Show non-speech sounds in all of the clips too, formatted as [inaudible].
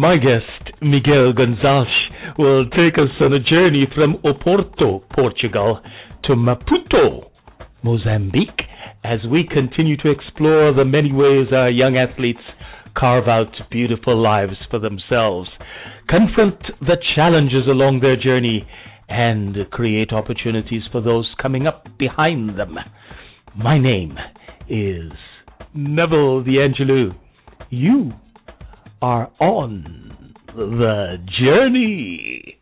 My guest, Miguel Gonçalves, will take us on a journey from Oporto, Portugal, to Maputo, Mozambique, as we continue to explore the many ways our young athletes carve out beautiful lives for themselves, confront the challenges along their journey, and create opportunities for those coming up behind them. My name is Neville D'Angelo. You are on the journey.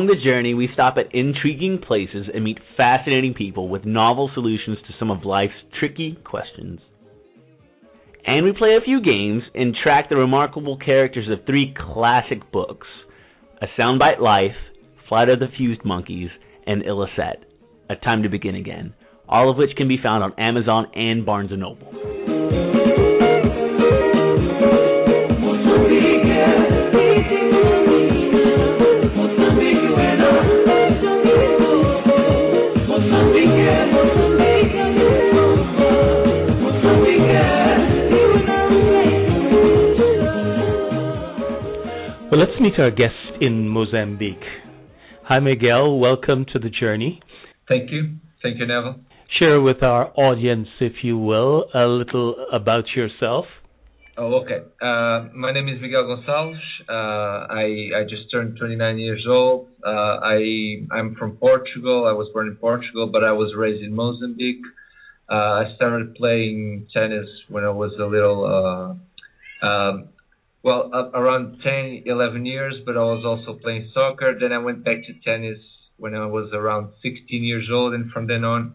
Along the journey, we stop at intriguing places and meet fascinating people with novel solutions to some of life's tricky questions. And we play a few games and track the remarkable characters of three classic books A Soundbite Life, Flight of the Fused Monkeys, and Illicet, A Time to Begin Again, all of which can be found on Amazon and Barnes & Noble. Meet our guest in Mozambique. Hi, Miguel. Welcome to the journey. Thank you. Thank you, Neville. Share with our audience, if you will, a little about yourself. Oh, okay. Uh, my name is Miguel Gonçalves. Uh, I I just turned 29 years old. Uh, I I'm from Portugal. I was born in Portugal, but I was raised in Mozambique. Uh, I started playing tennis when I was a little, uh, um, well, up around 10, 11 years. But I was also playing soccer. Then I went back to tennis when I was around 16 years old, and from then on,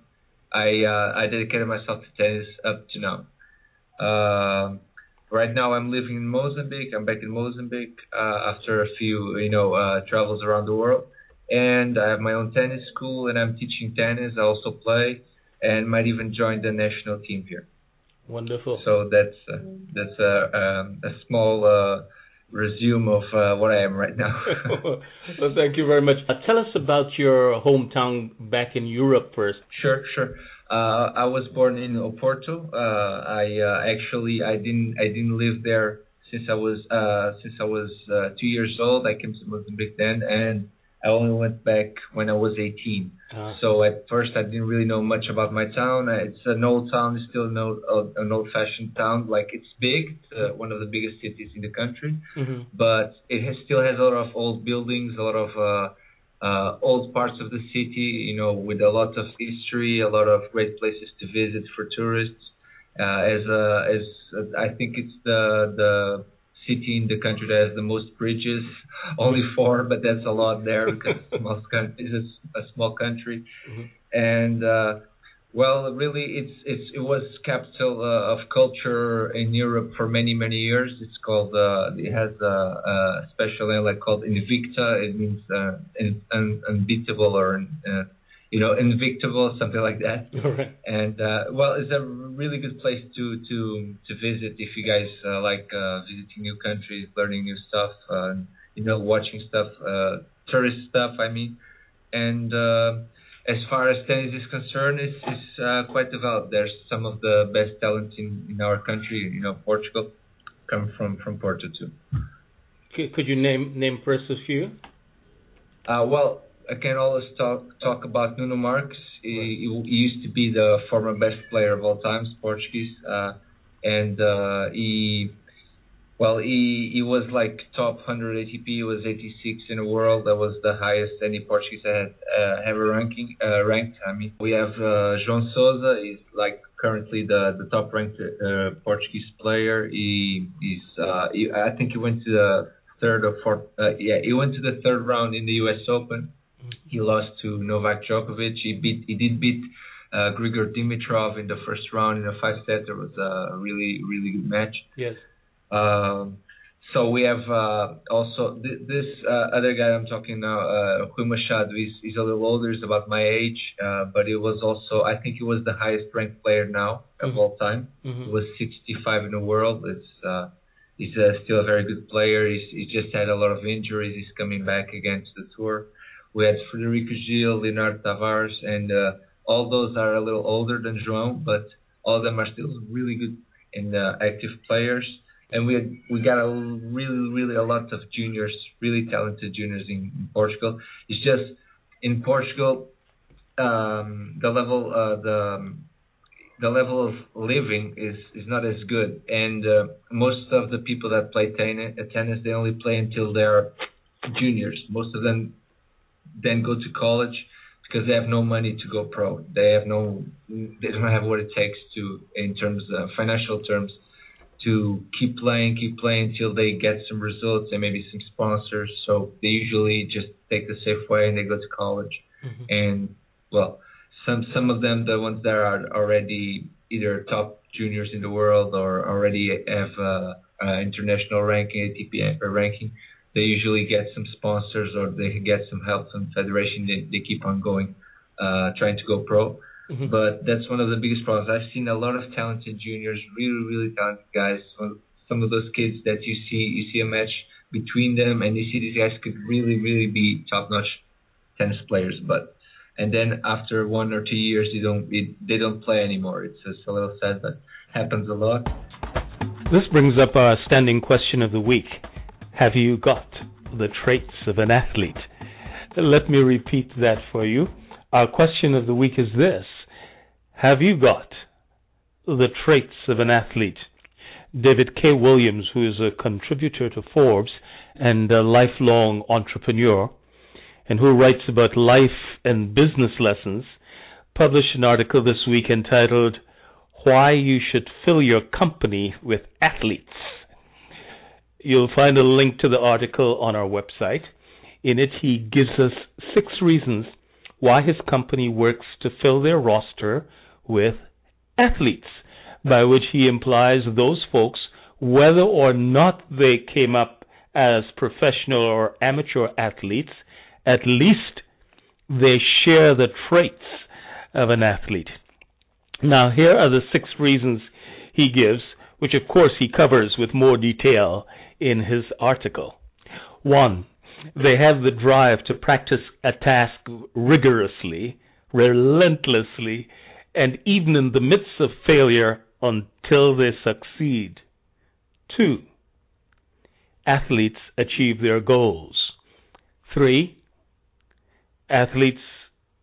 I uh, I dedicated myself to tennis up to now. Uh, right now I'm living in Mozambique. I'm back in Mozambique uh, after a few, you know, uh, travels around the world. And I have my own tennis school, and I'm teaching tennis. I also play, and might even join the national team here. Wonderful. So that's uh, that's a um, a small uh, resume of uh, what I am right now. [laughs] well, thank you very much. Uh, tell us about your hometown back in Europe first. Sure, sure. Uh, I was born in Oporto. Uh, I uh, actually I didn't I didn't live there since I was uh, since I was uh, two years old. I came to Mozambique then, and I only went back when I was 18. Ah. So at first I didn't really know much about my town. It's an old town. It's still an old, uh, an old-fashioned town. Like it's big, it's, uh, one of the biggest cities in the country Mhm. but it has, still has a lot of old buildings, a lot of uh, uh, old parts of the city, you know, with a lot of history, a lot of great places to visit for tourists. Uh, as uh, as uh, I think it's the the city in the country that has the most bridges, [laughs] only four, but that's a lot there because [laughs] most coun- it's a small country, Mhm. and. Uh, well, really, it's it's it was capital uh, of culture in Europe for many many years. It's called uh, it has a, a special name called Invicta. It means uh, in, un, unbeatable or uh, you know invictable, something like that. [laughs] Right. And uh, well, it's a really good place to to to visit if you guys uh, like uh, visiting new countries, learning new stuff, uh, you know, watching stuff, uh, tourist stuff. I mean, and. Uh, as far as tennis is concerned, it's, it's uh, quite developed. There's some of the best talent in, in our country. You know, Portugal come from from Porto too. Could you name name first a few? Uh, well, I can always talk talk about Nuno Marques. He, he, used to be the former best player of all times, Portuguese, uh, and uh, he well he he was like top 100 ATP. He was 86 in the world. That was the highest any Portuguese had uh, ever ranking uh, ranked. I mean, we have uh, João Sousa. He's like currently the the top ranked uh, Portuguese player. He he's uh, he, I think he went to the third or fourth. Uh, yeah, he went to the third round in the U.S. Open. He lost to Novak Djokovic. He beat he did beat uh, Grigor Dimitrov in the first round in a five set. It was a really really good match. Yes. Um, so we have uh, also th- this uh, other guy I'm talking now, uh, Rui Machado. He's, he's a little older, he's about my age, uh, but he was also I think he was the highest ranked player now of Mhm. all time. Mhm. He was 65 in the world. It's uh, he's uh, still a very good player. He's, he just had a lot of injuries. He's coming back again to the tour. We had Frederico Gil, Leonardo Tavares, and uh, all those are a little older than João, but all of them are still really good and uh, active players. And we had, we got a really really a lot of juniors, really talented juniors in, in Portugal. It's just in Portugal, um, the level uh, the the level of living is is not as good, and uh, most of the people that play tennis, tennis they only play until they're juniors. Most of them then go to college because they have no money to go pro. They have no, they don't have what it takes to, in terms of financial terms, to keep playing, keep playing until they get some results and maybe some sponsors. So they usually just take the safe way and they go to college. Mhm. And well, some some of them, the ones that are already either top juniors in the world or already have uh, uh, international ranking, ATP ranking, they usually get some sponsors or they get some help from federation. They, they keep on going, uh, trying to go pro. Mhm. But that's one of the biggest problems. I've seen a lot of talented juniors, really, really talented guys. Some- Some of those kids that you see, you see a match between them, and you see these guys could really, really be top-notch tennis players. But and then after one or two years, you don't, it, they don't play anymore. It's just a little sad, but happens a lot. This brings up our standing question of the week. Have you got the traits of an athlete? Let me repeat that for you. Our question of the week is this Have you got the traits of an athlete? David K. Williams, who is a contributor to Forbes and a lifelong entrepreneur, and who writes about life and business lessons, published an article this week entitled Why You Should Fill Your Company with Athletes. You'll find a link to the article on our website. In it, he gives us six reasons why his company works to fill their roster with athletes, by which he implies those folks, whether or not they came up as professional or amateur athletes, at least they share the traits of an athlete. Now, here are the six reasons he gives, which of course he covers with more detail in his article. One, they have the drive to practice a task rigorously, relentlessly, and even in the midst of failure until they succeed. Two, athletes achieve their goals. Three, athletes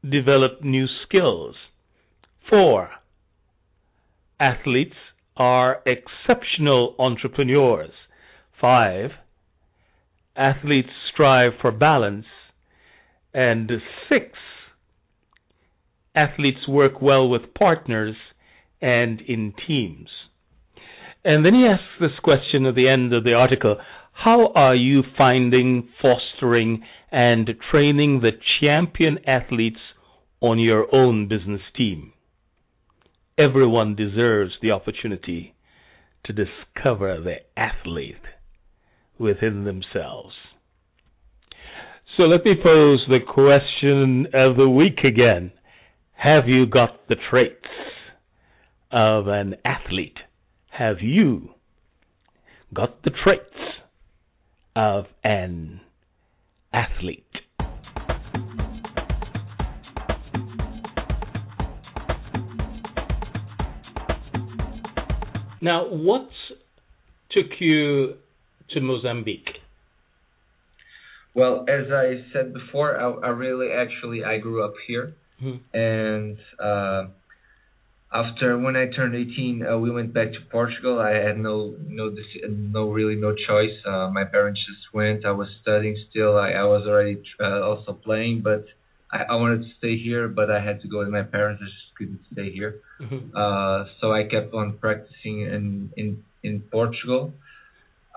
develop new skills. Four, athletes are exceptional entrepreneurs. Five, athletes strive for balance. And six, athletes work well with partners and in teams. And then he asks this question at the end of the article How are you finding, fostering, and training the champion athletes on your own business team? Everyone deserves the opportunity to discover the athlete within themselves. So let me pose the question of the week again. Have you got the traits of an athlete? Have you got the traits of an athlete? Now, what took you to Mozambique? Well, as I said before, I, I really actually I grew up here, Mhm. and uh, after when I turned 18, uh, we went back to Portugal. I had no no no really no choice. Uh, my parents just went. I was studying still. I, I was already uh, also playing, but I, I wanted to stay here. But I had to go with my parents. I just couldn't stay here. Mhm. Uh, so I kept on practicing in in in Portugal.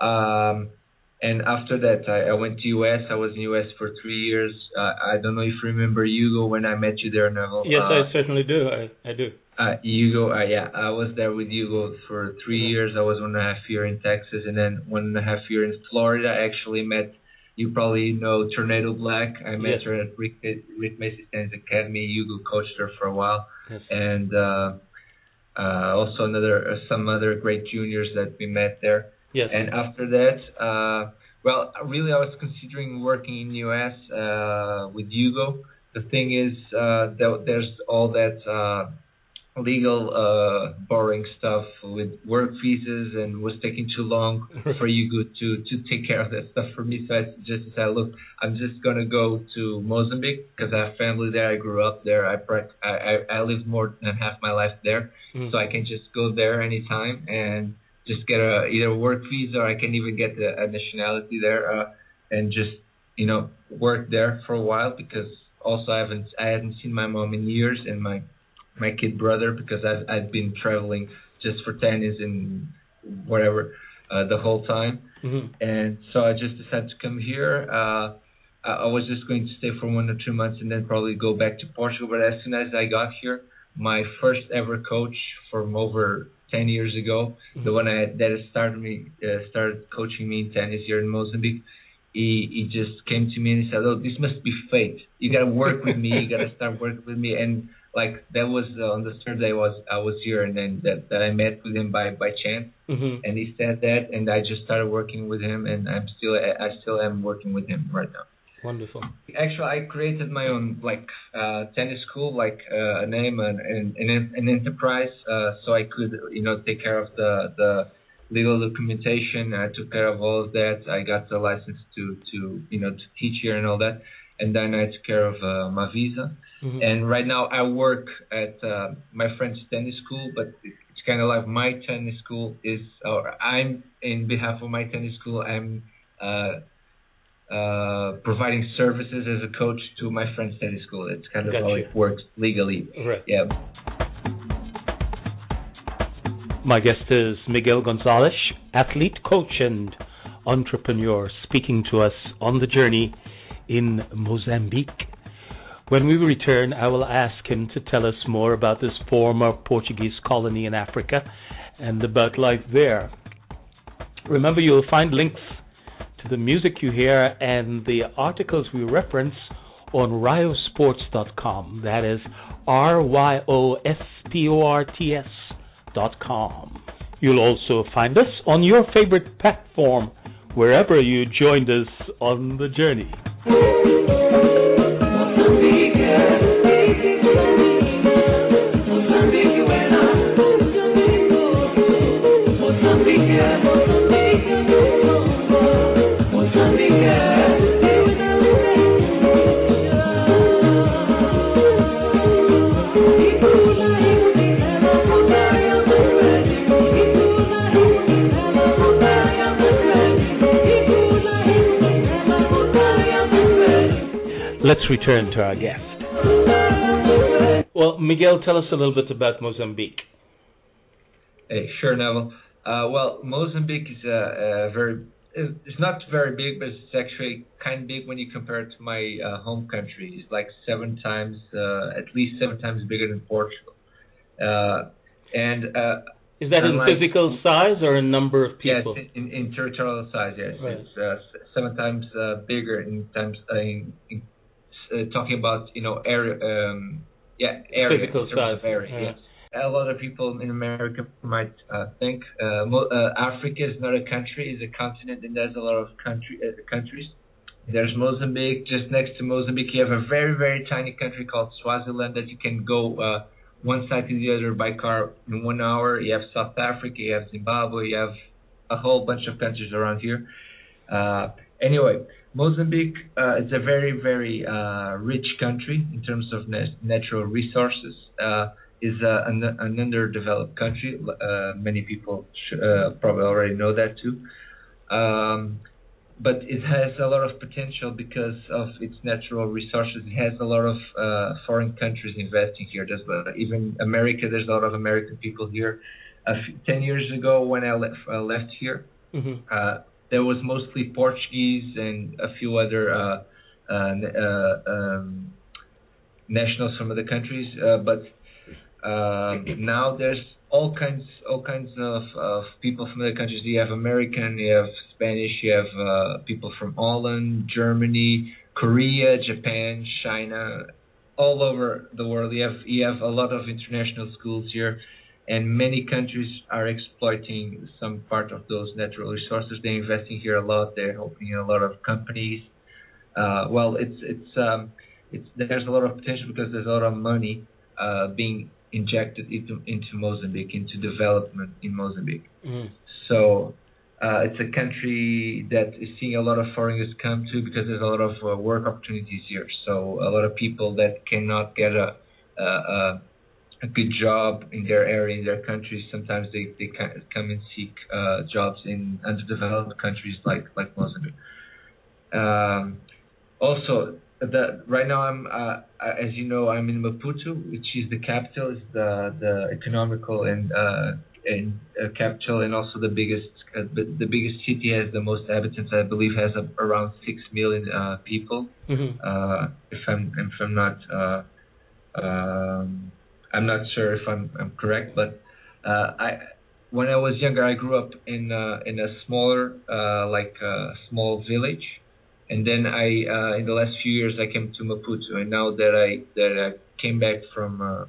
Um, and after that, I, I went to US. I was in US for three years. Uh, I don't know if you remember Hugo when I met you there, Neville. Yes, uh, I certainly do. I, I do. Uh, Hugo, uh, yeah, I was there with Hugo for three years. I was one and a half year in Texas, and then one and a half year in Florida. I actually met, you probably know Tornado Black. I met Yes. her at Rick, Rick Macci Tennis Academy. Hugo coached her for a while, Yes. and uh, uh, also another uh, some other great juniors that we met there. Yes. And after that, uh, well, really, I was considering working in the US uh, with Hugo. The thing is, uh, there, there's all that uh, legal uh, boring stuff with work visas, and was taking too long [laughs] for Hugo to to take care of that stuff for me. So I just said, look, I'm just gonna go to Mozambique because I have family there. I grew up there. I I, I lived more than half my life there, Mhm. so I can just go there anytime and just get a either work visa or I can even get a, a nationality there uh, and just you know work there for a while because also I haven't I hadn't seen my mom in years and my my kid brother because I've I've been traveling just for tennis and whatever uh, the whole time Mhm. and so I just decided to come here. Uh, I, I was just going to stay for one or two months and then probably go back to Portugal. But as soon as I got here, my first ever coach from over 10 years ago, the one I, that started me uh, started coaching me in tennis here in Mozambique. He he just came to me and he said, "Oh, this must be fate. You gotta work with me. You gotta start working with me." And like that was uh, on the third day I was I was here, and then that that I met with him by by chance Mhm. and he said that, and I just started working with him, and I'm still I still am working with him right now. Wonderful. Actually, I created my own like uh, tennis school, like uh, a name and an, an, enterprise, uh, so I could you know take care of the the legal documentation. I took care of all of that. I got the license to to you know to teach here and all that, and then I took care of uh, my visa. Mhm. And right now I work at uh, my friend's tennis school, but it's kind of like my tennis school is, or I'm in behalf of my tennis school, I'm uh, uh, providing services as a coach to my friend's tennis school. It's kind of how it works legally. Right. Yeah. My guest is Miguel Gonçalves, athlete, coach, and entrepreneur, speaking to us on the journey in Mozambique. When we return, I will ask him to tell us more about this former Portuguese colony in Africa and about life there. Remember, you'll find links to the music you hear and the articles we reference on ryosports.com. That is R Y O S P O R T S dot com. You'll also find us on your favorite platform wherever you joined us on the journey. Let's return to our guest. Well, Miguel, tell us a little bit about Mozambique. Hey, sure, Neville. Uh, well, Mozambique is a, a very it's not very big, but it's actually kind of big when you compare it to my uh, home country. It's like seven times, uh, at least seven times bigger than Portugal. Uh, and uh, Is that in physical size or in number of people? yes, in, in territorial size, yes, Right. it's uh, seven times uh, bigger in times uh, in, in uh, talking about you know area, um, yeah, area Physical in terms of size, area. yeah. yes. A lot of people in America might uh, think uh, mo- uh, Africa is not a country; it's a continent, and there's a lot of country uh, countries. There's Mozambique. Just next to Mozambique, you have a very, very tiny country called Swaziland that you can go uh, one side to the other by car in one hour. You have South Africa, you have Zimbabwe, you have a whole bunch of countries around here. Uh, anyway, Mozambique uh, is a very, very uh, rich country in terms of nat- natural resources. Uh, is uh, an, an underdeveloped country. Uh, many people sh- uh, probably already know that too. Um, but it has a lot of potential because of its natural resources. It has a lot of uh, foreign countries investing here. There's uh, even America. There's a lot of American people here. Uh, Ten years ago, when I left, uh, left here, Mhm. There was mostly Portuguese and a few other uh, uh, uh, um, nationals from other countries. But now there's all kinds all kinds of, of people from other countries. You have American, you have Spanish, you have people from Holland, Germany, Korea, Japan, China, all over the world. You have you have a lot of international schools here, and many countries are exploiting some part of those natural resources. They're investing here a lot. They're opening a lot of companies. Uh, well, it's it's um, it's there's a lot of potential because there's a lot of money uh, being injected into into Mozambique, into development in Mozambique. Mm. So uh, it's a country that is seeing a lot of foreigners come to because there's a lot of uh, work opportunities here. So a lot of people that cannot get a a, a good job in their area in their country, sometimes they they come and seek uh, jobs in underdeveloped countries like like Mozambique. Um, also, the right now I'm uh, as you know I'm in Maputo, which is the capital, is the the economical and uh, and uh, capital, and also the biggest uh, the, biggest city has the most inhabitants. I believe has a, around six million uh, people. Mm-hmm. Uh, if I'm if I'm not uh, um, I'm not sure if I'm I'm correct, but uh, I when I was younger I grew up in uh, in a smaller uh, like uh, small village and then I uh, in the last few years I came to Maputo, and now that I that I came back from uh,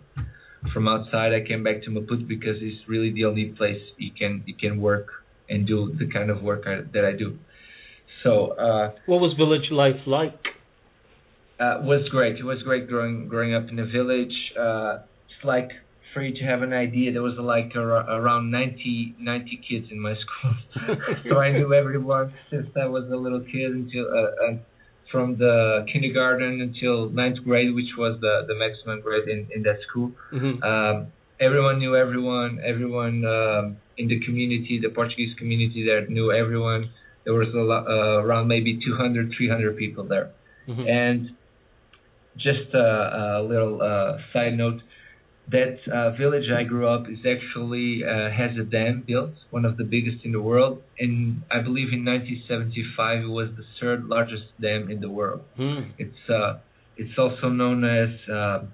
from outside, I came back to Maputo because it's really the only place you can you can work and do the kind of work I, that I do. So uh, what was village life like? Uh, was great. It was great growing growing up in a village. Uh, like for you to have an idea, there was like a, around 90, 90 kids in my [laughs] school. so I knew everyone since I was a little kid until uh, uh, from the kindergarten until ninth grade, which was the, the maximum grade in, in that school. Mm-hmm. Um, everyone knew everyone. Everyone um, in the community, the Portuguese community there, knew everyone. There was a lot, uh, around maybe 200, 300 people there. Mm-hmm. And just a, a little uh, side note that uh, village I grew up is actually uh, has a dam built, one of the biggest in the world. And I believe in 1975 it was the third largest dam in the world. Mm. It's uh, it's also known as uh,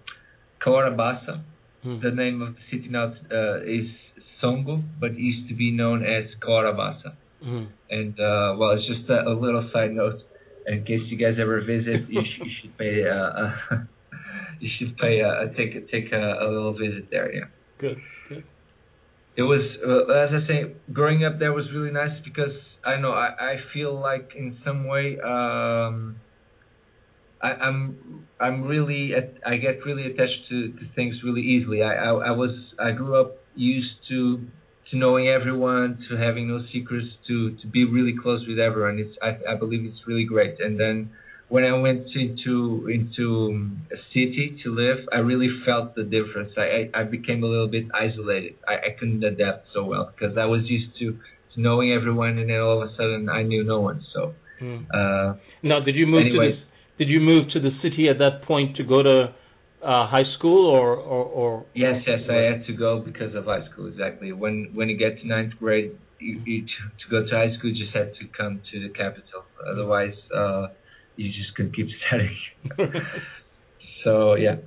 Cahora Bassa. Mm. The name of the city now uh, is Songo, but it used to be known as Cahora Bassa. Mm. And uh, well, it's just a, a, little side note. In case you guys ever visit, you, sh- you should pay. Uh, [laughs] you should pay a, take take a, a, little visit there. Yeah. Good. Good. It was uh, as I say, growing up there was really nice because I know I, I feel like in some way um, I, I'm I'm really I get really attached to, to things really easily. I, I I was I grew up used to to knowing everyone, to having no secrets, to to be really close with everyone. It's I I believe it's really great. And then when I went into into a city to live, I really felt the difference. I I, I became a little bit isolated. I, I couldn't adapt so well because I was used to, to knowing everyone, and then all of a sudden I knew no one. So. Mm. Uh, now, did you move anyway. to the Did you move to the city at that point to go to uh, high school or, or, or Yes, yes, I had to go because of high school. Exactly. When when you get to ninth grade, you, you to, to go to high school, you just had to come to the capital. Otherwise, uh, you just couldn't keep [laughs] studying. [laughs] so yeah,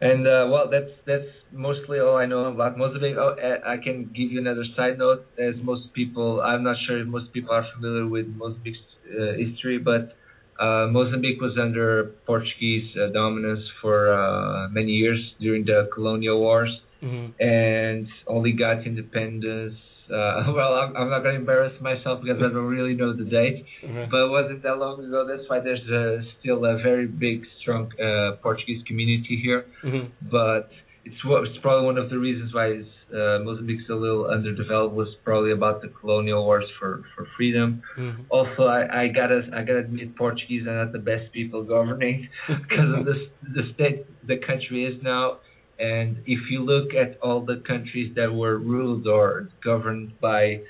and uh, well, that's that's mostly all I know about Mozambique. Oh, I can give you another side note. As most people, I'm not sure if most people are familiar with Mozambique's uh, history, but uh, Mozambique was under Portuguese uh, dominance for uh, many years during the colonial wars, Mhm. and only got independence. Uh, [laughs] well, I'm, I'm not going to embarrass myself because I don't really know the date, Mhm. but it wasn't that long ago. That's why there's uh, still a very big, strong uh, Portuguese community here. Mhm. But it's it's probably one of the reasons why it's, uh, Mozambique's a little underdeveloped was probably about the colonial wars for, for freedom. Mhm. Also, I, I gotta I gotta admit Portuguese are not the best people governing [laughs] because of the the state the country is now. And if you look at all the countries that were ruled or governed by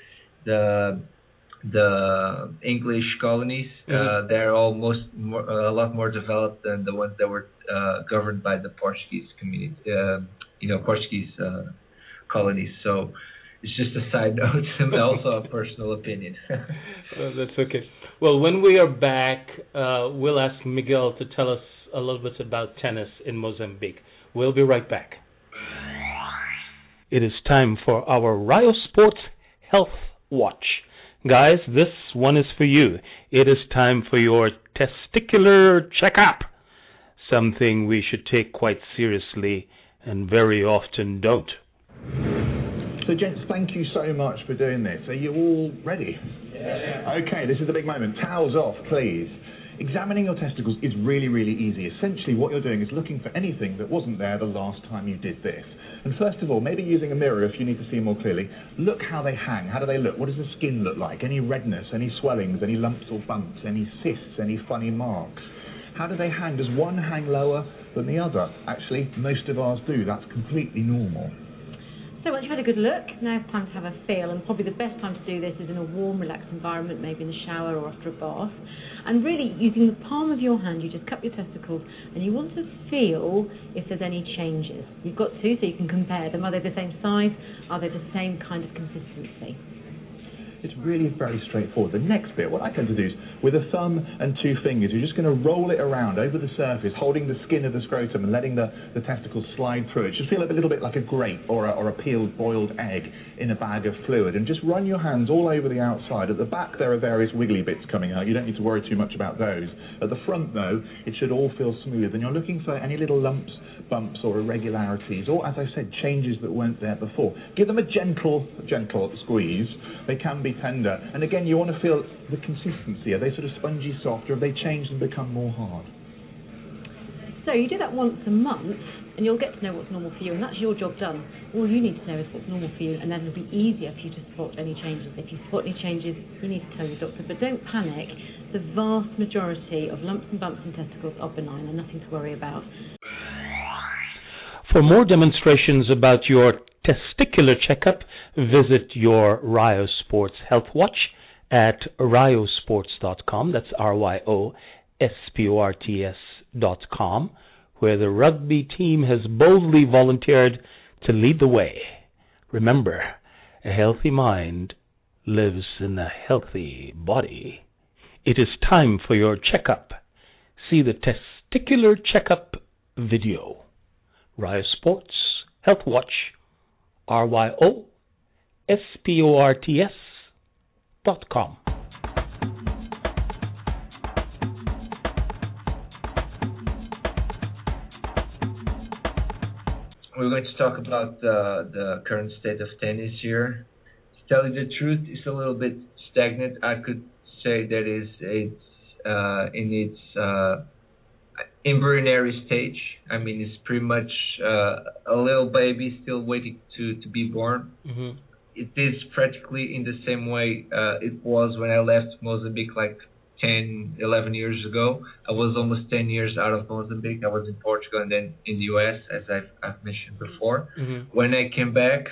the the English colonies, uh, Mhm. they're all most more, a lot more developed than the ones that were uh, governed by the Portuguese community, uh, you know, Portuguese uh, colonies. So it's just a side [laughs] note and also a personal opinion. [laughs] Uh, that's okay. Well, when we are back, uh, we'll ask Miguel to tell us a little bit about tennis in Mozambique. We'll be right back. it is time for our Rio Sports Health Watch. Guys, this one is for you. It is time for your testicular checkup. Something we should take quite seriously and very often don't. So, gents, thank you so much for doing this. Are you all ready? Yeah. Okay, this is the big moment. Towels off, please. Examining your testicles is really, really easy. Essentially, what you're doing is looking for anything that wasn't there the last time you did this. And first of all, maybe using a mirror if you need to see more clearly, look how they hang. How do they look? What does the skin look like? Any redness, any swellings, any lumps or bumps, any cysts, any funny marks? How do they hang? Does one hang lower than the other? Actually, most of ours do. That's completely normal. So once you've had a good look, now it's time to have a feel, and probably the best time to do this is in a warm, relaxed environment, maybe in the shower or after a bath. And really, using the palm of your hand, you just cup your testicles, and you want to feel if there's any changes. You've got two, so you can compare them. Are they the same size? Are they the same kind of consistency? It's really very straightforward. The next bit, what I tend to do is with a thumb and two fingers, you're just going to roll it around over the surface, holding the skin of the scrotum and letting the, the testicles slide through. It should feel a little bit like a grape or a, or a peeled boiled egg in a bag of fluid. And just run your hands all over the outside. At the back, there are various wiggly bits coming out. You don't need to worry too much about those. At the front, though, it should all feel smooth. And you're looking for any little lumps, bumps, or irregularities, or as I said, changes that weren't there before. Give them a gentle, gentle squeeze. They can be tender. And again, you want to feel the consistency. Are they sort of spongy soft, or have they changed and become more hard? So you do that once a month, and you'll get to know what's normal for you, and that's your job done. All you need to know is what's normal for you, and then it'll be easier for you to spot any changes. If you spot any changes, you need to tell your doctor, but don't panic. The vast majority of lumps and bumps and testicles are benign and nothing to worry about. For more demonstrations about your testicular checkup, visit your Rio Sports Health Watch at ryosports.com. That's R Y O S P O R T S dot com, where the rugby team has boldly volunteered to lead the way. Remember, a healthy mind lives in a healthy body. It is time for your checkup. See the testicular checkup video. Rio Sports Health Watch, R Y O S P O R T S dot com. We're going to talk about uh, the current state of tennis here. To tell you the truth, it's a little bit stagnant. I could say that is it's uh, in its uh, embryonary stage. I mean, it's pretty much uh, a little baby still waiting to, to be born. Mm-hmm. It is practically in the same way uh, it was when I left Mozambique like 10, 11 years ago. I was almost 10 years out of Mozambique. I was in Portugal and then in the US, as I've, I've mentioned before. Mm-hmm. When I came back,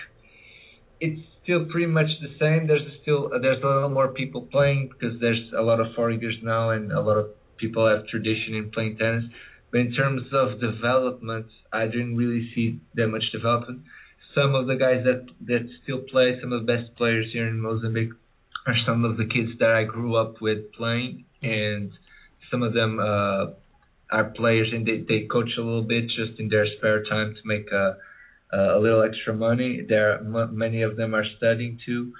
it's still pretty much the same. There's still there's a little more people playing because there's a lot of foreigners now and a lot of people have tradition in playing tennis. But in terms of development, I didn't really see that much development. Some of the guys that that still play, some of the best players here in Mozambique, are some of the kids that I grew up with playing, and some of them uh, are players and they, they coach a little bit just in their spare time to make a a little extra money. There, m- many of them are studying too.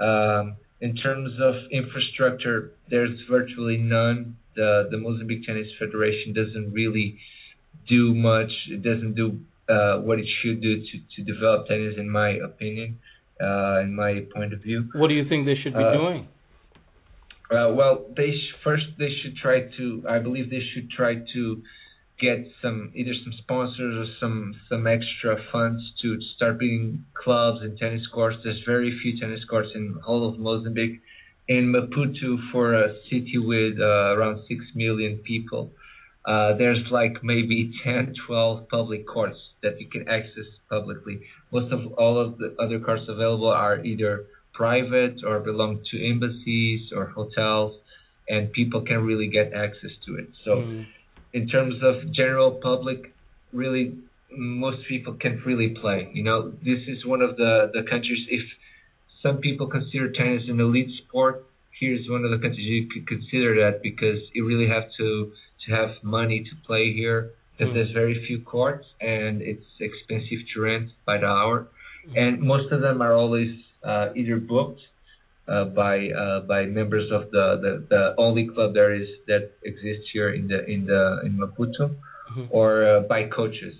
Um, in terms of infrastructure, there's virtually none. The the Mozambique Tennis Federation doesn't really do much. It doesn't do uh, what it should do to, to develop tennis, in my opinion, uh, in my point of view. What do you think they should be Uh, doing? Uh, well, they sh- first they should try to. I believe they should try to get some either some sponsors or some some extra funds to start building clubs and tennis courts. There's very few tennis courts in all of Mozambique. In Maputo, for a city with uh, around six million people, uh, there's like maybe 10, 12 public courts that you can access publicly. Most of all of the other courts available are either private or belong to embassies or hotels, and people can really get access to it. So, Mm. in terms of general public, really, most people can't really play. You know, this is one of the the countries. If some people consider tennis an elite sport, here's one of the countries you could consider that because you really have to to have money to play here. Because Mm. there's very few courts and it's expensive to rent by the hour. and most of them are always uh, either booked uh, by uh, by members of the, the, the only club there is that exists here in the in the in Maputo, Mm-hmm. or uh, by coaches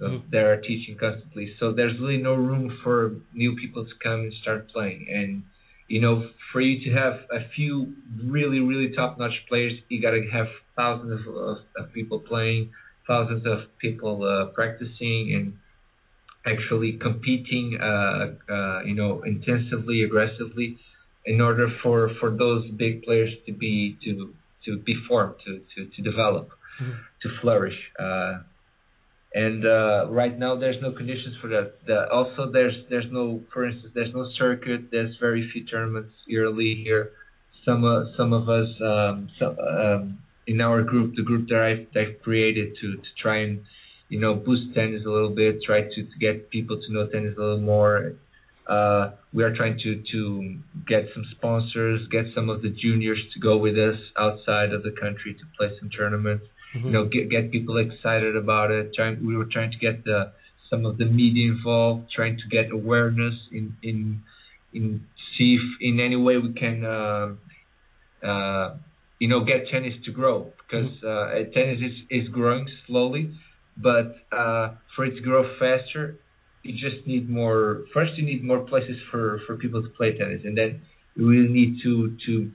Mhm. that are teaching constantly. So there's really no room for new people to come and start playing. And you know, for you to have a few really really top notch players, you gotta have thousands of, of, people playing, thousands of people uh, practicing and actually competing, uh, uh, you know, intensively, aggressively, in order for, for those big players to be to to be formed, to to, to develop, Mhm. to flourish. Uh, and uh, right now, there's no conditions for that. The, also, there's there's no, for instance, there's no circuit. There's very few tournaments yearly here. Some uh, some of us, um, some, um, in our group, the group that I've, that I've created to to try and you know boost tennis a little bit, try to, to get people to know tennis a little more. Uh, we are trying to to get some sponsors, get some of the juniors to go with us outside of the country to play some tournaments Mm-hmm. you know get get people excited about it trying we were trying to get the some of the media involved trying to get awareness in in in see if in any way we can uh, uh, you know get tennis to grow because uh, tennis is is growing slowly but uh, for it to grow faster you just need more first you need more places for for people to play tennis and then you really need to to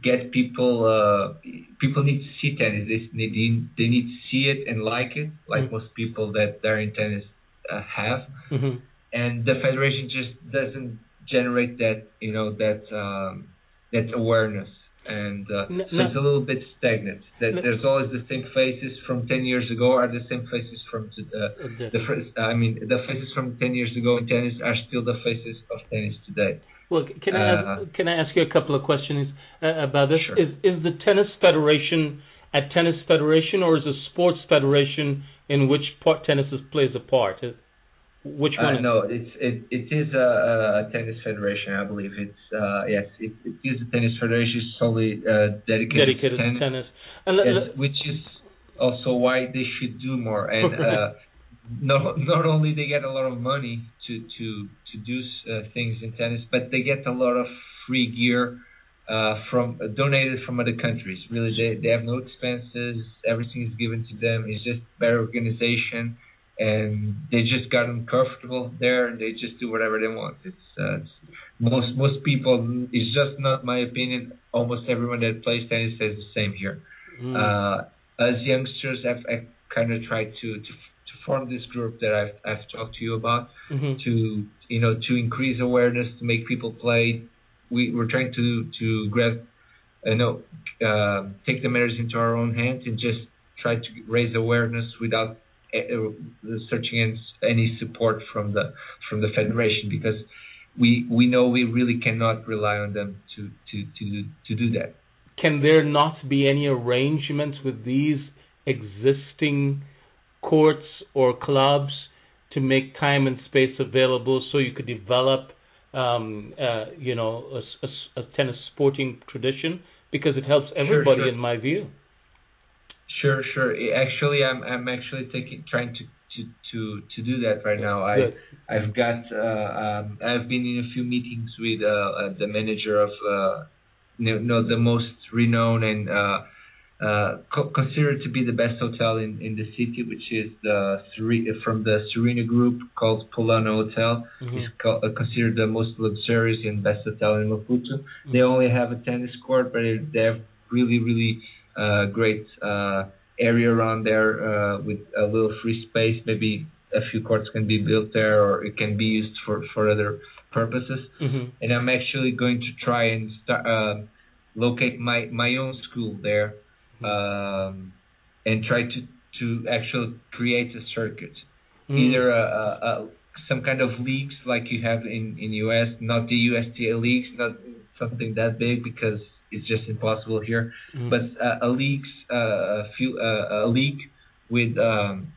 get people uh people need to see tennis they need they need to see it and like it like Mm. most people that are in tennis uh, have Mhm. and the federation just doesn't generate that you know that um that awareness and uh, N- so no. it's a little bit stagnant that No. there's always the same faces from 10 years ago are the same faces from uh, Uh, the first, I mean the faces from 10 years ago in tennis are still the faces of tennis today Well, can I Uh, ask, can I ask you a couple of questions uh, about this? Sure. Is is the tennis federation a tennis federation or is a sports federation in which part tennis is, plays a part? Which one? Uh, no, it's it it is a, a tennis federation. I believe it's uh yes, it, it is a tennis federation solely uh, dedicated, dedicated to tennis, tennis. And yes, which is also why they should do more. And uh, not not only they get a lot of money to to to do uh, things in tennis, but they get a lot of free gear uh, from uh, donated from other countries. Really, they they have no expenses. Everything is given to them. It's just better organization, and they just got comfortable there. and They just do whatever they want. It's, uh, it's most most people. It's just not my opinion. Almost everyone that plays tennis says the same here Mm. uh, as youngsters, I've, I've kind of tried to to form this group that I've I've talked to you about Mhm. to you know to increase awareness to make people play. We we're trying to to grab you know uh, take the matters into our own hands and just try to raise awareness without uh, searching any support from the from the federation because we we know we really cannot rely on them to to to to do that. Can there not be any arrangements with these existing courts or clubs to make time and space available so you could develop, um, uh, you know, a, a a tennis sporting tradition? Because it helps everybody, sure. in my view. Sure, sure. Actually, I'm I'm actually taking trying to to to to do that right now. I Good. I've got uh, um I've been in a few meetings with uh, uh the manager of uh you know the most renowned and uh co- considered to be the best hotel in in the city, which is the from the Serena Group called Polana Hotel. Mhm. It's co- uh, considered the most luxurious and best hotel in Maputo. They only have a tennis court, but they have really, really uh, great uh, area around there uh, with a little free space. Maybe a few courts can be built there, or it can be used for, for other purposes. Mhm. And I'm actually going to try and start uh, locate my my own school there, um, and try to to actually create a circuit Mm. either a, a, a some kind of leagues like you have in in US, not the USTA leagues, not something that big because it's just impossible here, Mhm. but uh, a leagues uh, a few uh, a league with um,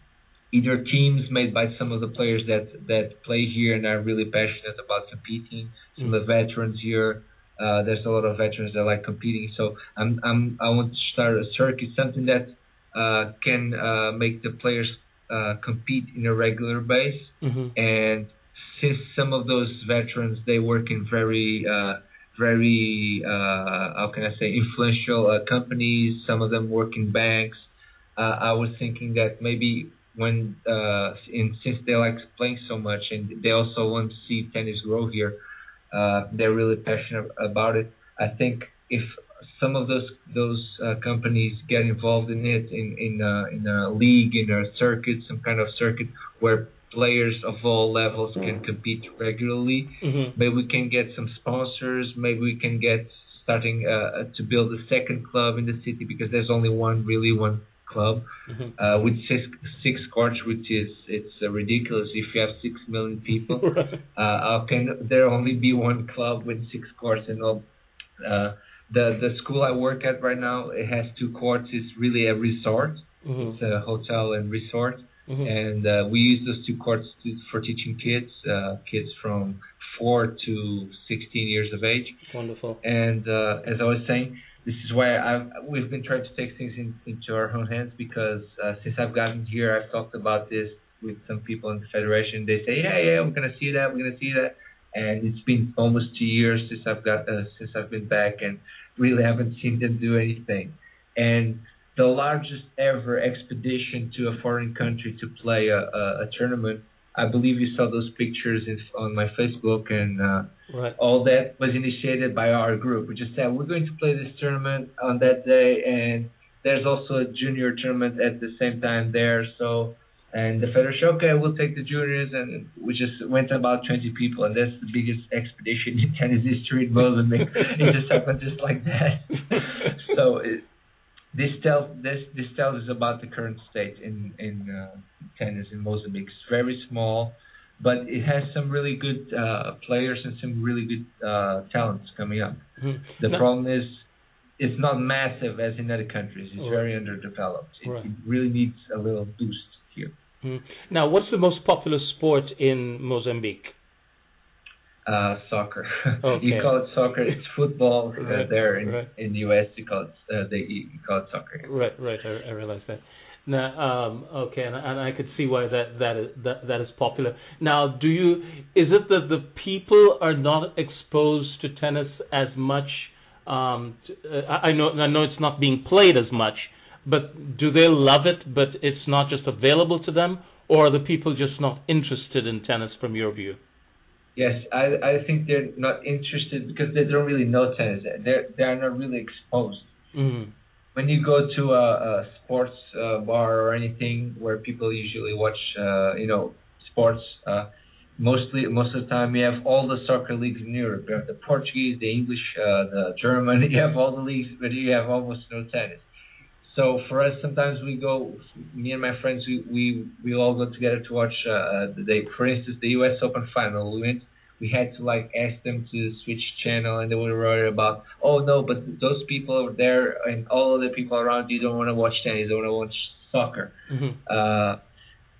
either teams made by some of the players that that play here and are really passionate about competing. Some of the veterans here. Uh, there's a lot of veterans that like competing, so I'm I'm I want to start a circuit, something that uh, can uh, make the players uh, compete in a regular base Mhm. and since some of those veterans they work in very uh, very uh, how can I say influential uh, companies. Some of them work in banks. Uh, I was thinking that maybe when uh, in, since they like playing so much and they also want to see tennis grow here, uh, they're really passionate about it. I think if some of those those uh, companies get involved in it in in uh, in a league in a circuit, some kind of circuit where players of all levels can compete regularly. Mm-hmm. Maybe we can get some sponsors. Maybe we can get starting uh, to build a second club in the city because there's only one really one club Mm-hmm. uh, with six six courts, which is it's uh, ridiculous if you have six million people. [laughs] Right. Uh, how can there only be one club with six courts and all? Uh, the the school I work at right now it has two courts. It's really a resort. Mhm. It's a hotel and resort, Mhm. and uh, we use those two courts to, for teaching kids, uh, kids from four to 16 years of age. Wonderful. And uh, as I was saying, this is why I've, we've been trying to take things in, into our own hands because uh, since I've gotten here, I've talked about this with some people in the federation. They say, yeah, yeah, we're gonna see that, we're gonna see that, and it's been almost two years since I've got uh, since I've been back, and really haven't seen them do anything. And the largest ever expedition to a foreign country to play a, a, a tournament. I believe you saw those pictures in, on my Facebook, and uh, Right. all that was initiated by our group. We just said we're going to play this tournament on that day, and there's also a junior tournament at the same time there. So, and the federation, okay, we'll take the juniors, and we just went about 20 people, and that's the biggest expedition in tennis history in Mozambique. it just happened just like that. [laughs] so. It, this tells this this tells us about the current state in in uh, tennis in Mozambique. It's very small, but it has some really good uh, players and some really good uh, talents coming up. Mhm. The Now- problem is, it's not massive as in other countries. It's Right. very underdeveloped. It, Right. it really needs a little boost here. Mhm. Now, what's the most popular sport in Mozambique? Uh, soccer. [laughs] Okay. you call it soccer. It's football uh, there in right. in the U.S. You call it uh, they you call it soccer. Right, right. I, I realize that. Now, um, okay, and, and I could see why that that is that that is popular. Now, do you? Is it that the people are not exposed to tennis as much? Um, t- uh, I I know I know it's not being played as much, but do they love it? But it's not just available to them, or are the people just not interested in tennis from your view? Yes, I I think they're not interested because they don't really know tennis. They're they are not really exposed. Mm. When you go to a, a sports uh, bar or anything where people usually watch, uh, you know, sports, uh, mostly most of the time you have all the soccer leagues in Europe. You have the Portuguese, the English, uh, the German. [laughs] You have all the leagues, but you have almost no tennis. So for us, sometimes we go. Me and my friends, we we we all go together to watch. Uh, the day, for instance, the U.S. Open final. We went. We had to like ask them to switch channel, and they were worried about. Oh no, but those people over there and all the people around you don't want to watch tennis. They want to watch soccer. hmm Uh,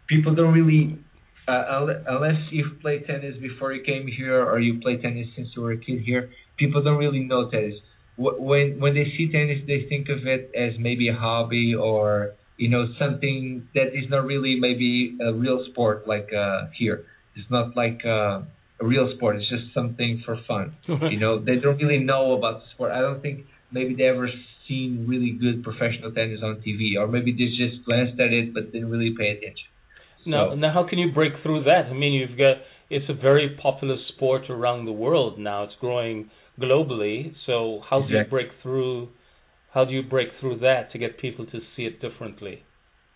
people don't really. Uh, unless you've played tennis before you came here, or you play tennis since you were a kid here, people don't really know tennis when when they see tennis, they think of it as maybe a hobby or you know something that is not really maybe a real sport like uh, here. It's not like uh, a real sport. It's just something for fun. [laughs] You know, they don't really know about the sport. I don't think maybe they ever seen really good professional tennis on TV, or maybe they just glanced at it but didn't really pay attention. Now, So- now, how can you break through that? I mean, you've got it's a very popular sport around the world now. It's growing globally. So, how do you break through? How do you break through that to get people to see it differently?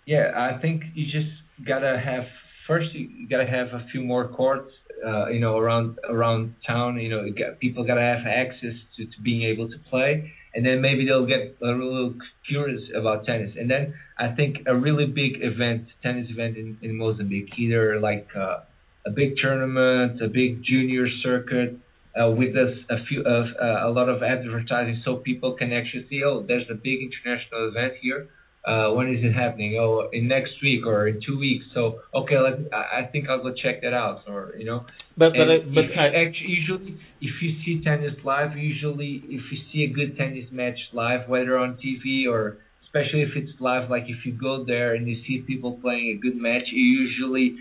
Yeah, I think you just gotta have first you gotta have a few more courts, uh, you know, around around town. You know, you got, people gotta have access to, to being able to play, and then maybe they'll get a little curious about tennis. And then I think a really big event, tennis event in, in Mozambique, either like uh, a big tournament, a big junior circuit. Uh, with us a few of uh, a lot of advertising, so people can actually see, oh, there's a big international event here uh, when is it happening? Oh, in next week or in two weeks. So okay, let I think I'll go check that out. Or you know, But but and but if, I, actually, usually if you see tennis live, usually if you see a good tennis match live, whether on TV or especially if it's live, like if you go there and you see people playing a good match, you usually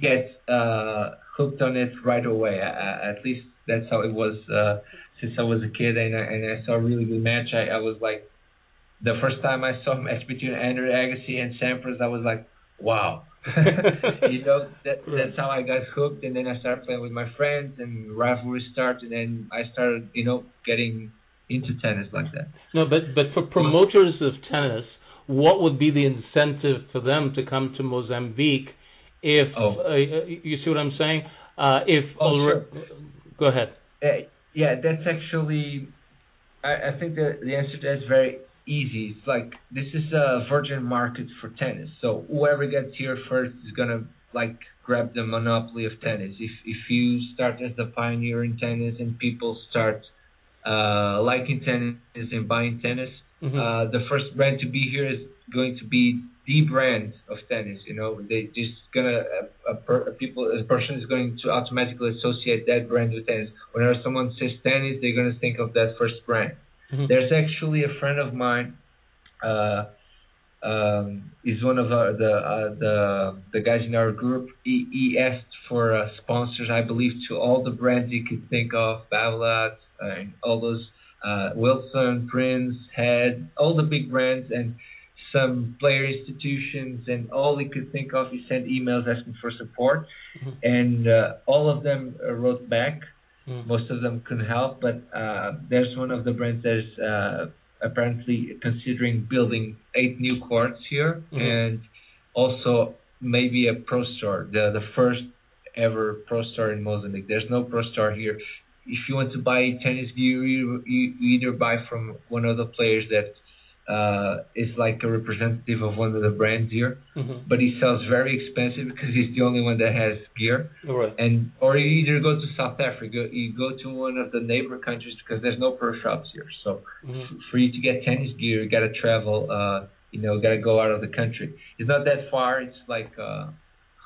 get uh hooked on it right away. I, at least that's how it was uh, since I was a kid, and I, and I saw a really good match. I, I was like, the first time I saw a match between Andre Agassi and Sampras, I was like, wow. [laughs] you know, that that's how I got hooked, and then I started playing with my friends, and rivalry started, and I started, you know, getting into tennis like that. No, but but for promoters of tennis, what would be the incentive for them to come to Mozambique? If Oh. uh, you see what I'm saying, uh, if Oh, alre- go ahead. Uh, yeah, that's actually. I, I think that the answer to that is very easy. It's like this is a virgin market for tennis. So whoever gets here first is gonna like grab the monopoly of tennis. If if you start as the pioneer in tennis and people start uh, liking tennis and buying tennis, Mhm. uh, the first brand to be here is going to be the brand of tennis. You know, they just gonna a, a, per, a people a person is going to automatically associate that brand with tennis. Whenever someone says tennis, they're gonna think of that first brand. Mhm. There's actually a friend of mine. Uh, um, is one of our, the uh, the the guys in our group. He, he asked for uh, sponsors, I believe, to all the brands he could think of, Babolat, uh, and all those uh, Wilson, Prince, Head, all the big brands, and some player institutions, and all he could think of. He sent emails asking for support, Mhm. and uh, all of them uh, wrote back. Mhm. Most of them couldn't help, but uh, there's one of the brands that is uh, apparently considering building eight new courts here, Mhm. and also maybe a pro store, the the first ever pro store in Mozambique. There's no pro store here. If you want to buy tennis gear, you you either buy from one of the players that uh, is like a representative of one of the brands here, Mhm. but he sells very expensive because he's the only one that has gear right. and or you either go to South Africa, you go to one of the neighbor countries because there's no pro shops here. So Mhm. f- for you to get tennis gear, you gotta travel. Uh, you know, gotta go out of the country. It's not that far. It's like a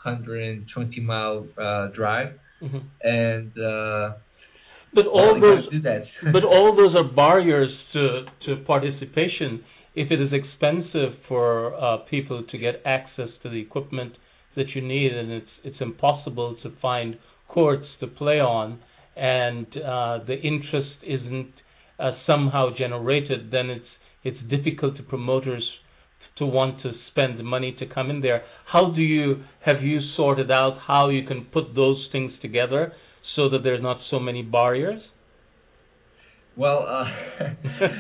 120 mile uh, drive, Mhm. and uh, But all those [laughs] but all those are barriers to, to participation. If it is expensive for uh, people to get access to the equipment that you need, and it's it's impossible to find courts to play on, and uh, the interest isn't uh, somehow generated, then it's it's difficult to promoters to want to spend the money to come in there. How do you have you sorted out how you can put those things together so that there's not so many barriers? Well, uh,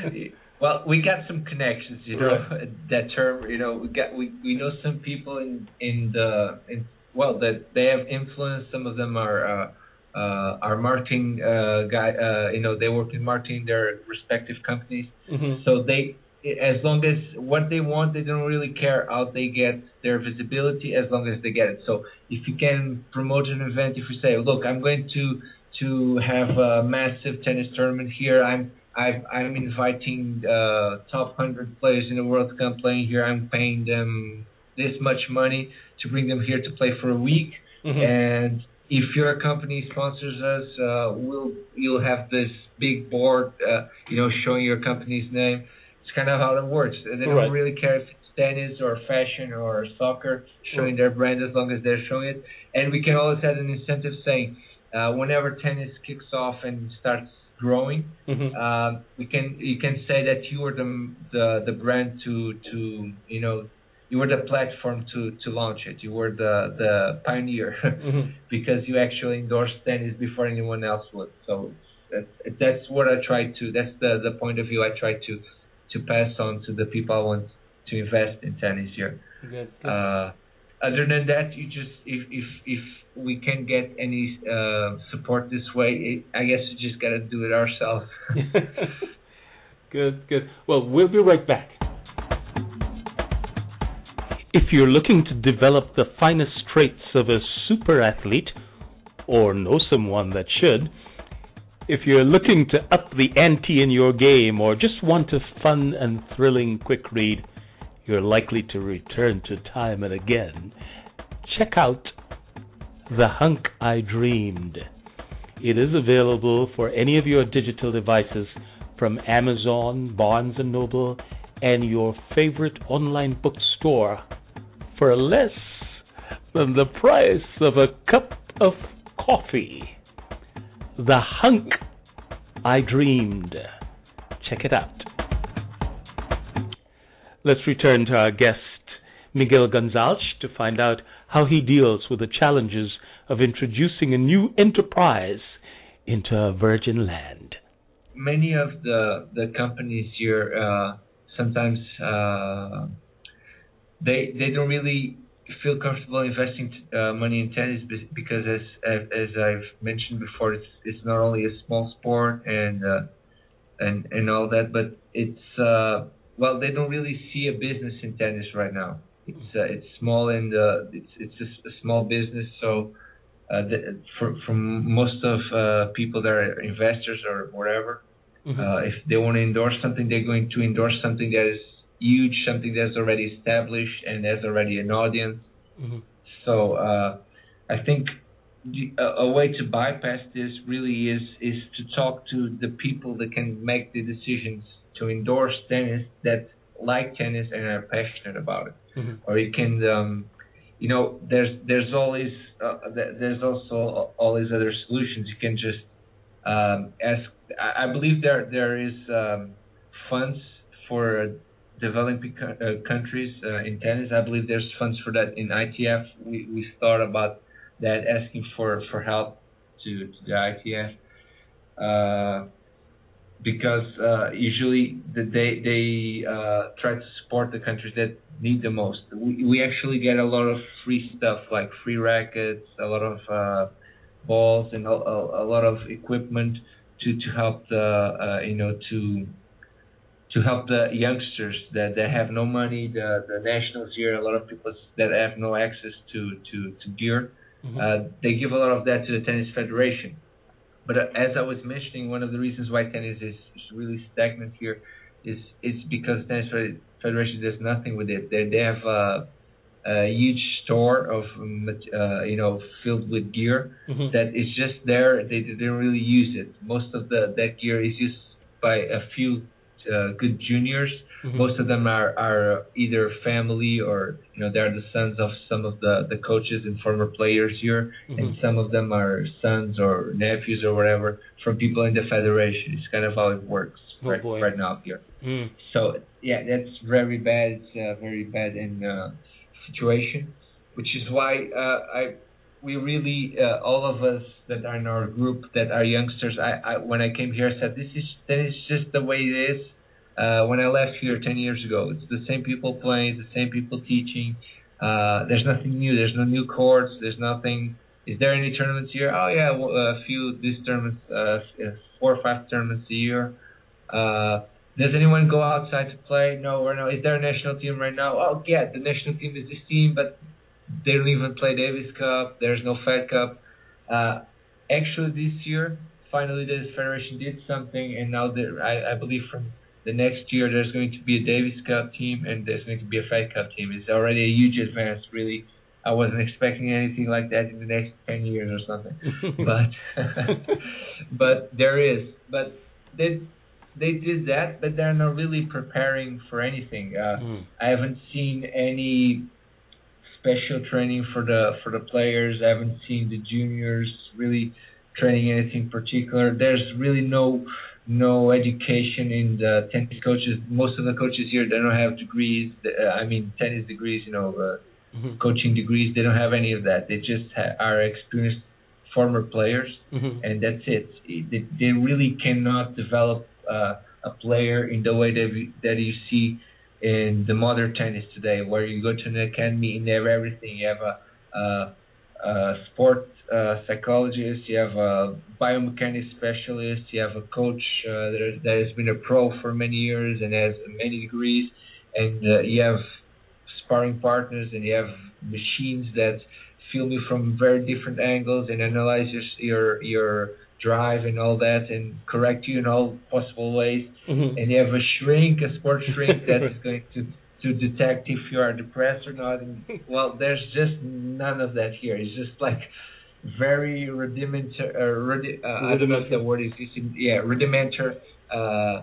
[laughs] well, we got some connections, you know. [laughs] That term, you know, we got we we know some people in in the in well that they have influence. Some of them are uh, uh, are marketing uh, guy. Uh, you know, they work in marketing their respective companies. hmm So they, as long as what they want, they don't really care how they get their visibility, as long as they get it. So if you can promote an event, if you say, look, I'm going to to have a massive tennis tournament here, I'm I've, I'm inviting uh, top hundred players in the world to come play here. I'm paying them this much money to bring them here to play for a week hmm and if your company sponsors us, uh, we'll you'll have this big board, uh, you know, showing your company's name. Kind of how it works. They don't Right. really care if it's tennis or fashion or soccer, showing their brand as long as they're showing it. And we can always have an incentive saying, uh, whenever tennis kicks off and starts growing, hmm um, we can you can say that you were the the the brand to to you know you were the platform to to launch it. You were the the pioneer [laughs] hmm because you actually endorsed tennis before anyone else would. So that's that's what I try to. That's the the point of view I try to to pass on to the people I want to invest in tennis here. Good. good. Uh, other than that, you just if if if we can get any uh, support this way, it, I guess we just gotta do it ourselves. [laughs] good, good. Well, we'll be right back. If you're looking to develop the finest traits of a super athlete, or know someone that should, if you're looking to up the ante in your game, or just want a fun and thrilling quick read, you're likely to return to time and again. Check out The Hunk I Dreamed. It is available for any of your digital devices from Amazon, Barnes & Noble, and your favorite online bookstore for less than the price of a cup of coffee. The hunk I dreamed. Check it out. Let's return to our guest, Miguel Gonçalves, to find out how he deals with the challenges of introducing a new enterprise into a virgin land. Many of the the companies here uh, sometimes uh, they they don't really feel comfortable investing uh, money in tennis because as as I've mentioned before, it's it's not only a small sport and uh, and and all that, but it's uh, well they don't really see a business in tennis right now. It's uh, it's small and uh, it's it's a, a small business, so uh, the, for from most of uh, people that are investors or whatever, mm-hmm. uh, if they want to endorse something, they're going to endorse something that is huge, something that's already established and has already an audience. Mm-hmm. So uh, I think the, a, a way to bypass this really is is to talk to the people that can make the decisions to endorse tennis that like tennis and are passionate about it. Mm-hmm. Or you can, um, you know, there's there's always uh, there's also all these other solutions. You can just um, ask. I, believe there there is um, funds for developing uh, countries uh, in tennis. I believe there's funds for that in ITF. We we thought about that, asking for for help to, to the ITF. Uh, because uh, usually the, they they uh, try to support the countries that need the most. We, we actually get a lot of free stuff like free rackets, a lot of uh, balls, and a, a, a, lot of equipment to to help the uh, you know to to help the youngsters that, that have no money, the the nationals here, a lot of people that have no access to to to gear. Mm-hmm. Uh, they give a lot of that to the tennis federation but uh, as I was mentioning, one of the reasons why tennis is, is really stagnant here is is because tennis federation does nothing with it. They they have a, a huge store of uh, you know filled with gear mm-hmm. that is just there. They they don't really use it. Most of the that gear is used by a few uh, good juniors Mm-hmm. Most of them are, are either family or you know they're the sons of some of the, the coaches and former players here, mm-hmm. and some of them are sons or nephews or whatever from people in the federation. It's kind of how it works oh, right, right now here. Mm. So yeah, that's very bad. It's a very bad in uh, situation, which is why uh, I we really uh, all of us that are in our group that are youngsters. I, I when I came here I said this is that is just the way it is uh, when I left here 10 years ago. It's the same people playing, the same people teaching. Uh, there's nothing new. There's no new courts. There's nothing. Is there any tournaments here? Oh yeah, a few these tournaments, uh, four or five tournaments a year. Uh, does anyone go outside to play? No, or no. Is there a national team right now? Oh yeah, the national team is this team, but they don't even play Davis Cup. There's no Fed Cup. Uh, actually, this year, finally, the federation did something, and now I, I believe from the next year there's going to be a Davis Cup team and there's going to be a Fed Cup team. It's already a huge advance, really. I wasn't expecting anything like that in the next ten years or something, [laughs] but [laughs] but there is. But they they did that, but they're not really preparing for anything. Uh, mm. I haven't seen any special training for the for the players. I haven't seen the juniors really training anything particular. There's really no no education in the tennis coaches. Most of the coaches here they don't have degrees. Uh, I mean tennis degrees, you know, uh, mm-hmm. coaching degrees. They don't have any of that. They just ha- are experienced former players, mm-hmm. and that's it. They, they really cannot develop uh, a player in the way that we, that you see in the modern tennis today, where you go to an academy and they have everything. You have a, a, a sport uh, psychologist, you have a biomechanics specialist, you have a coach uh, that, that has been a pro for many years and has many degrees, and uh, you have sparring partners and you have machines that film you from very different angles and analyze your your, your drive and all that and correct you in all possible ways. Mm-hmm. And you have a shrink, a sports shrink that is going to to detect if you are depressed or not. And, well, there's just none of that here. It's just like very rudimentary. Uh, rudi- uh, I don't know if the word is using. Yeah, rudimentary uh,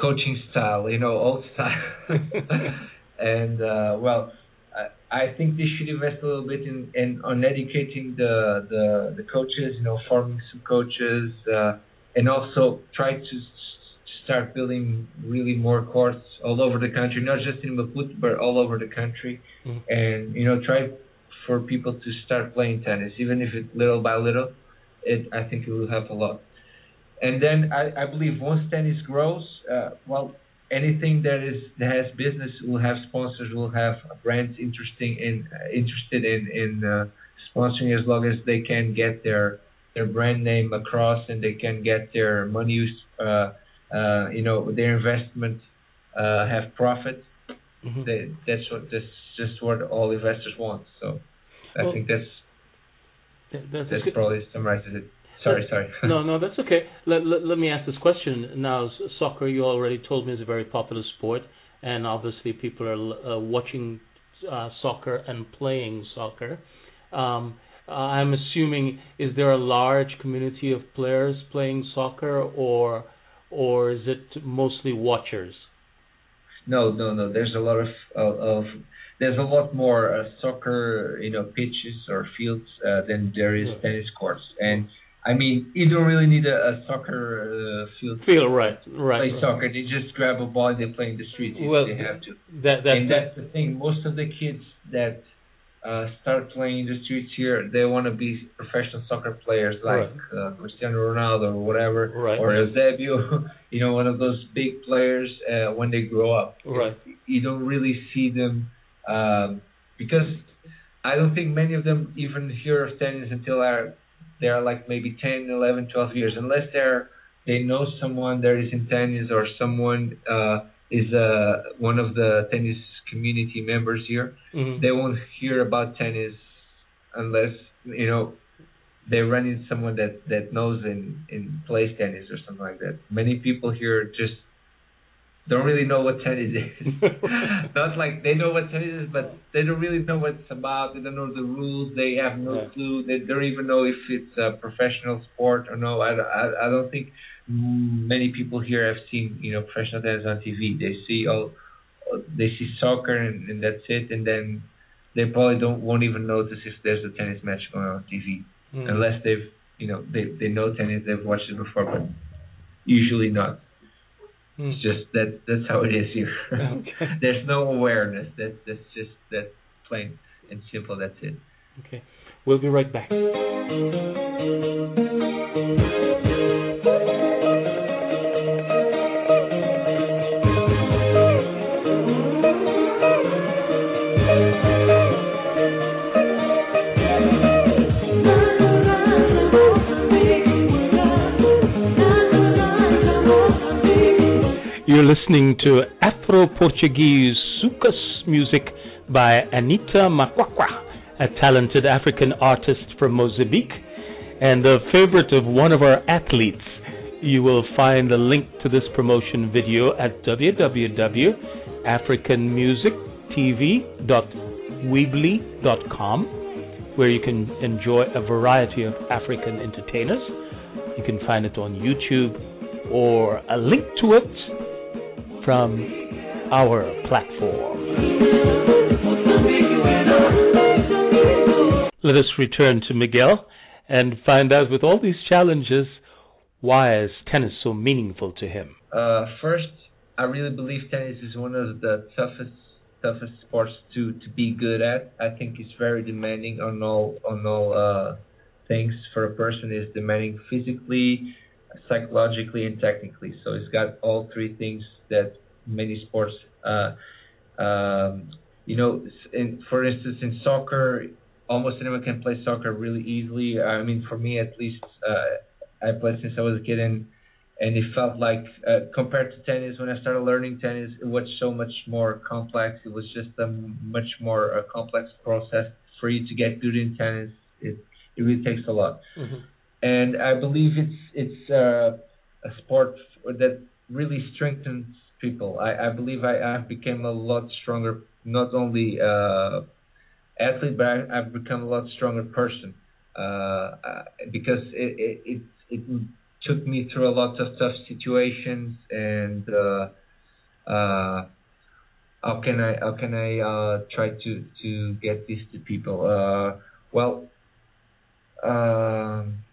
coaching style. You know, old style. [laughs] and uh, well, I I, think they should invest a little bit in, in on educating the, the the coaches, you know, forming some coaches, uh, and also try to start building really more courts all over the country, not just in Maputo, but all over the country, Mhm. and you know, try for people to start playing tennis, even if it's little by little. It I think it will help a lot. And then I, I believe once tennis grows, uh, well, anything that is that has business will have sponsors, will have brands interesting in uh, interested in in uh, sponsoring as long as they can get their their brand name across and they can get their money, uh, uh, you know, their investment uh, have profit. Mhm. They, that's what that's just what all investors want. So I Well, think that's That- that's that's probably summarizes it. Sorry, sorry. no, [laughs] no, that's okay. Let, let, let me ask this question. Now, soccer, you already told me, is a very popular sport, and obviously people are uh, watching uh, soccer and playing soccer. Um, I'm assuming, is there a large community of players playing soccer, or or is it mostly watchers? No, no, no. There's a lot of of, of there's a lot more uh, soccer, you know, pitches or fields uh, than there is Yeah. tennis courts. And I mean, you don't really need a, a soccer uh, field Feel right, play right. soccer. They just grab a ball and they play in the streets if Well, they have to. That that and that that's the thing. Most of the kids that uh, start playing in the streets here, they want to be professional soccer players like uh, Cristiano Ronaldo or whatever, Right. or Eusebio. [laughs] you know, one of those big players uh, when they grow up. Right. You don't really see them um, because I don't think many of them even hear of tennis until are they are like maybe 10, 11, 12 years, unless they're they know someone that is in tennis or someone uh, is uh, one of the tennis community members here. mhm. They won't hear about tennis unless you know they run into someone that that knows and and plays tennis or something like that. Many people here just don't really know what tennis is. [laughs] Not like they know what tennis is, but they don't really know what it's about. They don't know the rules. They have no Yeah. clue. They don't even know if it's a professional sport or no. I, I, I don't think mm, many people here have seen you know professional tennis on TV. They see all they see soccer and, and that's it, and then they probably don't won't even notice if there's a tennis match going on TV Mhm. unless they've you know they they know tennis, they've watched it before, but usually not. Mhm. It's just that that's how it is here. Okay. [laughs] There's no awareness. That's that's just that plain and simple. That's it. Okay. We'll be right back. You're listening to Afro Portuguese soukous music by Anita Macuacua, a talented African artist from Mozambique and a favorite of one of our athletes. You will find a link to this promotion video at www.africanmusictv.weebly.com, where you can enjoy a variety of African entertainers. You can find it on YouTube or a link to it from our platform. Let us return to Miguel and find out with all these challenges, why is tennis so meaningful to him? Uh, first, I really believe tennis is one of the toughest toughest sports to, to be good at. I think it's very demanding on all on all uh, things for a person. It's demanding physically, psychologically, and technically. So it's got all three things that many sports. Uh, um, you know, in, for instance, in soccer, almost anyone can play soccer really easily. I mean, for me at least, uh, I played since I was a kid, and and it felt like uh, compared to tennis, when I started learning tennis, it was so much more complex. It was just a much more uh, complex process for you to get good in tennis. It it really takes a lot, and I believe it's it's uh, a sport that really strengthens people. I, I believe I, I've become a lot stronger, not only uh, athlete, but I, I've become a lot stronger person uh, uh, because it, it it it took me through a lot of tough situations and uh, uh, how can I how can I uh, try to to get this to people? Uh, well, um,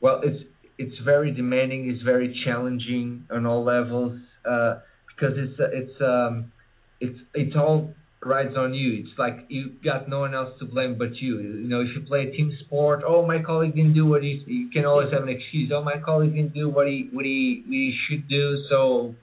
well, it's it's very demanding. It's very challenging on all levels uh, because it's it's um, it's it's all rides on you. It's like you got no one else to blame but you. You know, if you play a team sport, oh my colleague didn't do what he you can always have an excuse. Oh my colleague didn't do what he what he, what he should do, so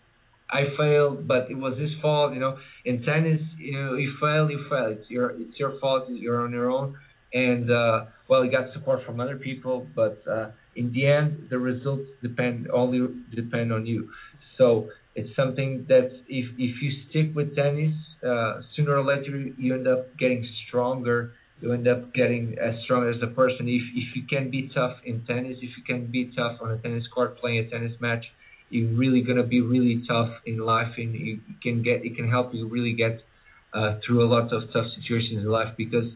I failed, but it was his fault. You know, in tennis, you know, you fail, you fail. It's your it's your fault. You're on your own, and uh, well, you got support from other people, but uh, in the end, the results depend only depend on you. So it's something that if if you stick with tennis, uh, sooner or later you end up getting stronger. You end up getting as strong as a person. If if you can be tough in tennis, if you can be tough on a tennis court playing a tennis match, you're really gonna be really tough in life, and you can get it can help you really get uh, through a lot of tough situations in life because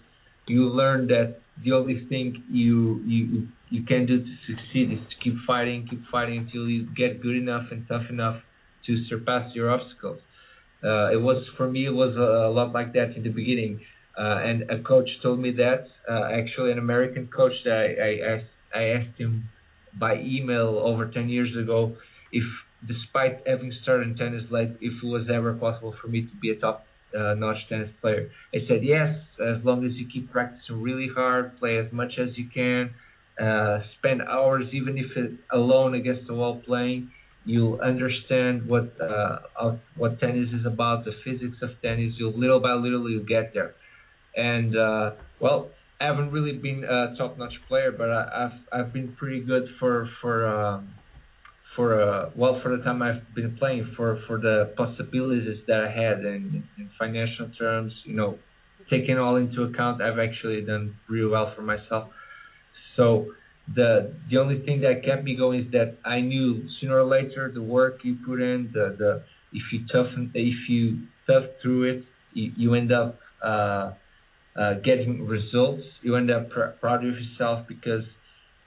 you learn that the only thing you you you can do to succeed is to keep fighting, keep fighting until you get good enough and tough enough to surpass your obstacles. Uh, it was for me, it was a, a lot like that in the beginning. Uh, and a coach told me that. Uh, actually, an American coach that I, I asked, I asked him by email over 10 years ago if, despite having started tennis late, if it was ever possible for me to be a top uh, notch tennis player. I said yes, as long as you keep practicing really hard, play as much as you can, uh, spend hours, even if it alone against the wall playing. You'll understand what uh, what tennis is about, the physics of tennis. You'll little by little you'll get there. And uh, well, I haven't really been a top-notch player, but I, have I've been pretty good for for um, for uh, well for the time I've been playing for for the possibilities that I had in, in financial terms. You know, taking all into account, I've actually done really well for myself. So the the only thing that kept me going is that I knew sooner or later the work you put in, the the if you toughen if you tough through it, you, you end up uh, uh, getting results. You end up pr- proud of yourself because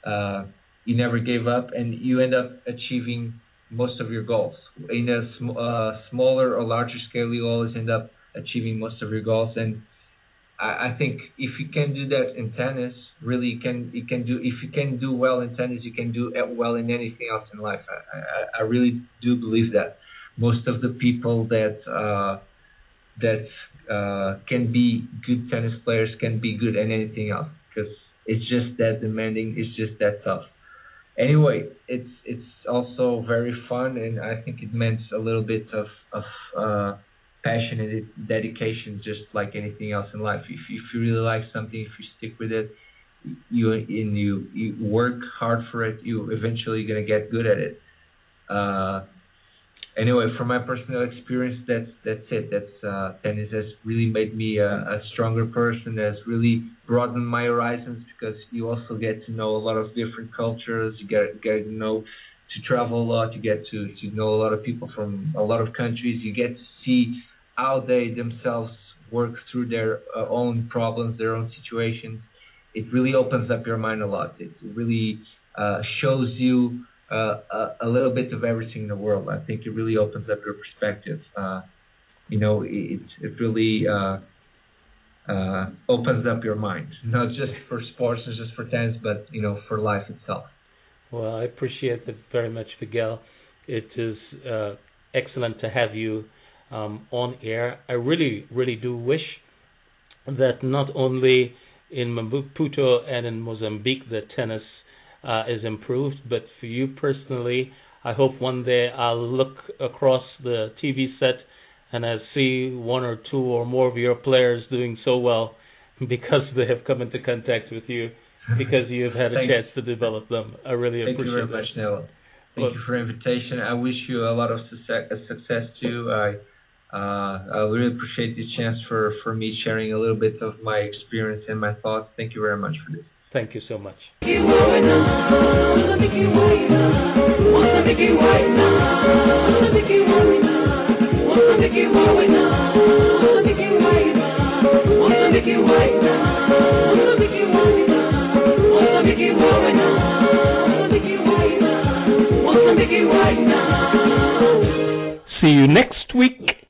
uh, you never gave up, and you end up achieving most of your goals. In a sm- uh, smaller or larger scale, you always end up achieving most of your goals. And I, I think if you can do that in tennis, really you can you can do if you can do well in tennis, you can do well in anything else in life. I, I, I really do believe that. Most of the people that uh, that uh, can be good tennis players can be good at anything else because it's just that demanding. It's just that tough anyway, it's it's also very fun, and I think it meant a little bit of of uh, passion and dedication, just like anything else in life. If if you really like something, if you stick with it, you and you you work hard for it, you eventually gonna get good at it. Uh, anyway, from my personal experience, that's that's it. That's uh, tennis has really made me a, a stronger person. Has really broadened my horizons because you also get to know a lot of different cultures. You get get to know to travel a lot. You get to to know a lot of people from a lot of countries. You get to see how they themselves work through their uh, own problems, their own situations. It really opens up your mind a lot. It really uh, shows you uh, a, a, little bit of everything in the world. I think it really opens up your perspective. Uh, you know, it it really uh, uh, opens up your mind, not just for sports, not just for tennis, but you know, for life itself. Well, I appreciate it very much, Miguel. It is excellent to have you um, on air. I really, really do wish that not only in Maputo and in Mozambique the tennis uh, is improved. But for you personally, I hope one day I'll look across the TV set and I see one or two or more of your players doing so well [laughs] because they have come into contact with you because you have had a chance to develop them. I really Thank appreciate it. Thank you very much, Neil. Thank well, you for the invitation. I wish you a lot of success, success too. I Uh, I really appreciate the chance for, for me sharing a little bit of my experience and my thoughts. Thank you very much for this. Thank you so much. See you next